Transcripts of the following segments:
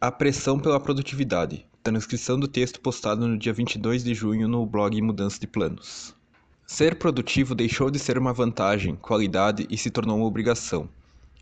A pressão pela produtividade. Transcrição do texto postado no dia 22 de junho no blog Mudança de Planos. Ser produtivo deixou de ser uma vantagem, qualidade e se tornou uma obrigação.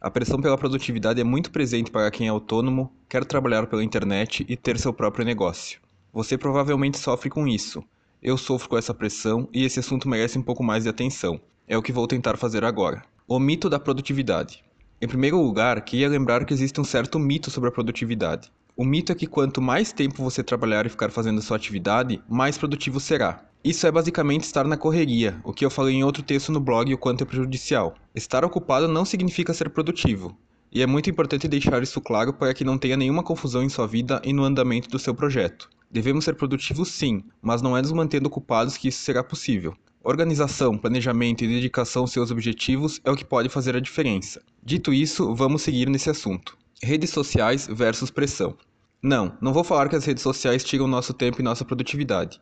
A pressão pela produtividade é muito presente para quem é autônomo, quer trabalhar pela internet e ter seu próprio negócio. Você provavelmente sofre com isso. Eu sofro com essa pressão e esse assunto merece um pouco mais de atenção. É o que vou tentar fazer agora. O mito da produtividade. Em primeiro lugar, queria lembrar que existe um certo mito sobre a produtividade. O mito é que quanto mais tempo você trabalhar e ficar fazendo sua atividade, mais produtivo será. Isso é basicamente estar na correria, o que eu falei em outro texto no blog o quanto é prejudicial. Estar ocupado não significa ser produtivo. E é muito importante deixar isso claro para que não tenha nenhuma confusão em sua vida e no andamento do seu projeto. Devemos ser produtivos sim, mas não é nos mantendo ocupados que isso será possível. Organização, planejamento e dedicação aos seus objetivos é o que pode fazer a diferença. Dito isso, vamos seguir nesse assunto. Redes sociais versus pressão. Não, não vou falar que as redes sociais tiram nosso tempo e nossa produtividade.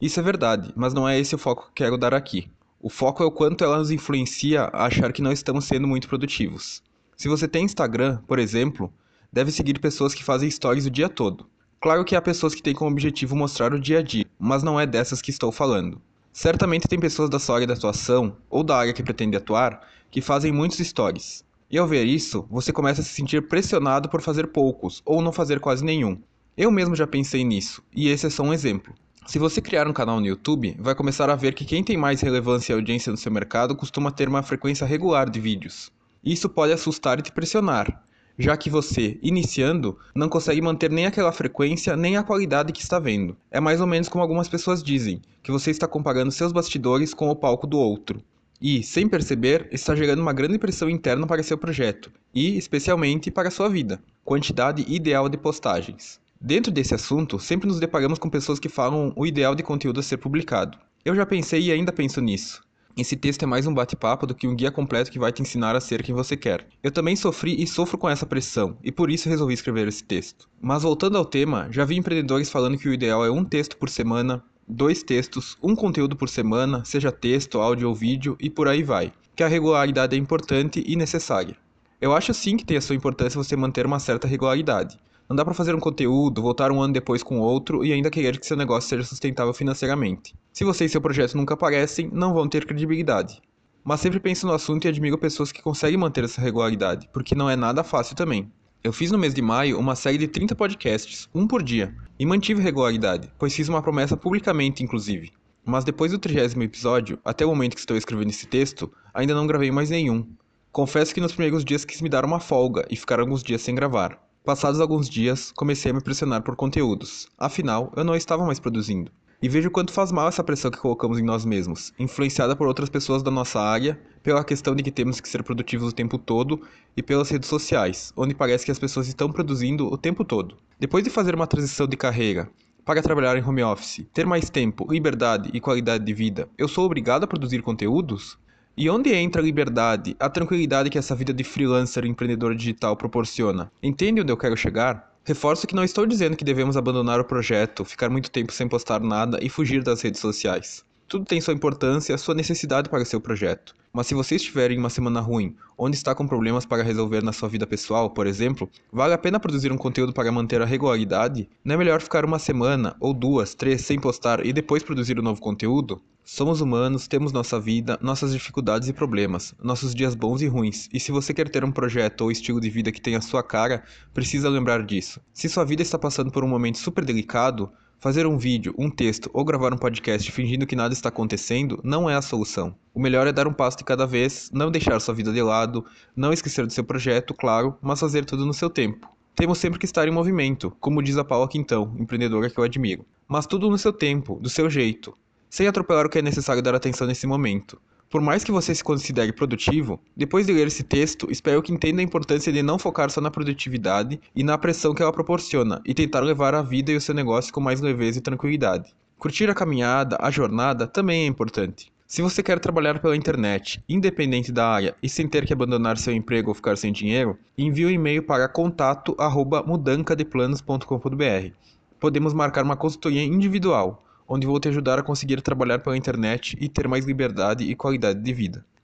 Isso é verdade, mas não é esse o foco que quero dar aqui. O foco é o quanto ela nos influencia a achar que não estamos sendo muito produtivos. Se você tem Instagram, por exemplo, deve seguir pessoas que fazem stories o dia todo. Claro que há pessoas que têm como objetivo mostrar o dia a dia, mas não é dessas que estou falando. Certamente tem pessoas da sua área de atuação, ou da área que pretende atuar, que fazem muitos stories. E ao ver isso, você começa a se sentir pressionado por fazer poucos, ou não fazer quase nenhum. Eu mesmo já pensei nisso, e esse é só um exemplo. Se você criar um canal no YouTube, vai começar a ver que quem tem mais relevância e audiência no seu mercado costuma ter uma frequência regular de vídeos. Isso pode assustar e te pressionar, já que você, iniciando, não consegue manter nem aquela frequência nem a qualidade que está vendo. É mais ou menos como algumas pessoas dizem, que você está comparando seus bastidores com o palco do outro. E, sem perceber, está gerando uma grande pressão interna para seu projeto, e, especialmente, para sua vida. Quantidade ideal de postagens. Dentro desse assunto, sempre nos deparamos com pessoas que falam o ideal de conteúdo a ser publicado. Eu já pensei e ainda penso nisso. Esse texto é mais um bate-papo do que um guia completo que vai te ensinar a ser quem você quer. Eu também sofri e sofro com essa pressão, e por isso resolvi escrever esse texto. Mas voltando ao tema, já vi empreendedores falando que o ideal é um texto por semana, dois textos, um conteúdo por semana, seja texto, áudio ou vídeo, e por aí vai. Que a regularidade é importante e necessária. Eu acho sim que tem a sua importância você manter uma certa regularidade. Não dá para fazer um conteúdo, voltar um ano depois com outro e ainda querer que seu negócio seja sustentável financeiramente. Se você e seu projeto nunca aparecem, não vão ter credibilidade. Mas sempre penso no assunto e admiro pessoas que conseguem manter essa regularidade, porque não é nada fácil também. Eu fiz no mês de maio uma série de 30 podcasts, um por dia, e mantive regularidade, pois fiz uma promessa publicamente, inclusive. Mas depois do trigésimo episódio, até o momento que estou escrevendo esse texto, ainda não gravei mais nenhum. Confesso que nos primeiros dias quis me dar uma folga e ficar alguns dias sem gravar. Passados alguns dias, comecei a me pressionar por conteúdos. Afinal, eu não estava mais produzindo. E vejo quanto faz mal essa pressão que colocamos em nós mesmos, influenciada por outras pessoas da nossa área, pela questão de que temos que ser produtivos o tempo todo e pelas redes sociais, onde parece que as pessoas estão produzindo o tempo todo. Depois de fazer uma transição de carreira para trabalhar em home office, ter mais tempo, liberdade e qualidade de vida, eu sou obrigado a produzir conteúdos? E onde entra a liberdade, a tranquilidade que essa vida de freelancer empreendedor digital proporciona? Entende onde eu quero chegar? Reforço que não estou dizendo que devemos abandonar o projeto, ficar muito tempo sem postar nada e fugir das redes sociais. Tudo tem sua importância sua necessidade para seu projeto. Mas se você estiver em uma semana ruim, onde está com problemas para resolver na sua vida pessoal, por exemplo, vale a pena produzir um conteúdo para manter a regularidade? Não é melhor ficar uma semana, ou duas, três sem postar e depois produzir um novo conteúdo? Somos humanos, temos nossa vida, nossas dificuldades e problemas, nossos dias bons e ruins, e se você quer ter um projeto ou estilo de vida que tenha sua cara, precisa lembrar disso. Se sua vida está passando por um momento super delicado, fazer um vídeo, um texto ou gravar um podcast fingindo que nada está acontecendo não é a solução. O melhor é dar um passo de cada vez, não deixar sua vida de lado, não esquecer do seu projeto, claro, mas fazer tudo no seu tempo. Temos sempre que estar em movimento, como diz a Paula Quintão, empreendedora que eu admiro. Mas tudo no seu tempo, do seu jeito sem atropelar o que é necessário dar atenção nesse momento. Por mais que você se considere produtivo, depois de ler esse texto, espero que entenda a importância de não focar só na produtividade e na pressão que ela proporciona, e tentar levar a vida e o seu negócio com mais leveza e tranquilidade. Curtir a caminhada, a jornada, também é importante. Se você quer trabalhar pela internet, independente da área e sem ter que abandonar seu emprego ou ficar sem dinheiro, envie um e-mail para contato@mudancadeplanos.com.br. Podemos marcar uma consultoria individual onde vou te ajudar a conseguir trabalhar pela internet e ter mais liberdade e qualidade de vida.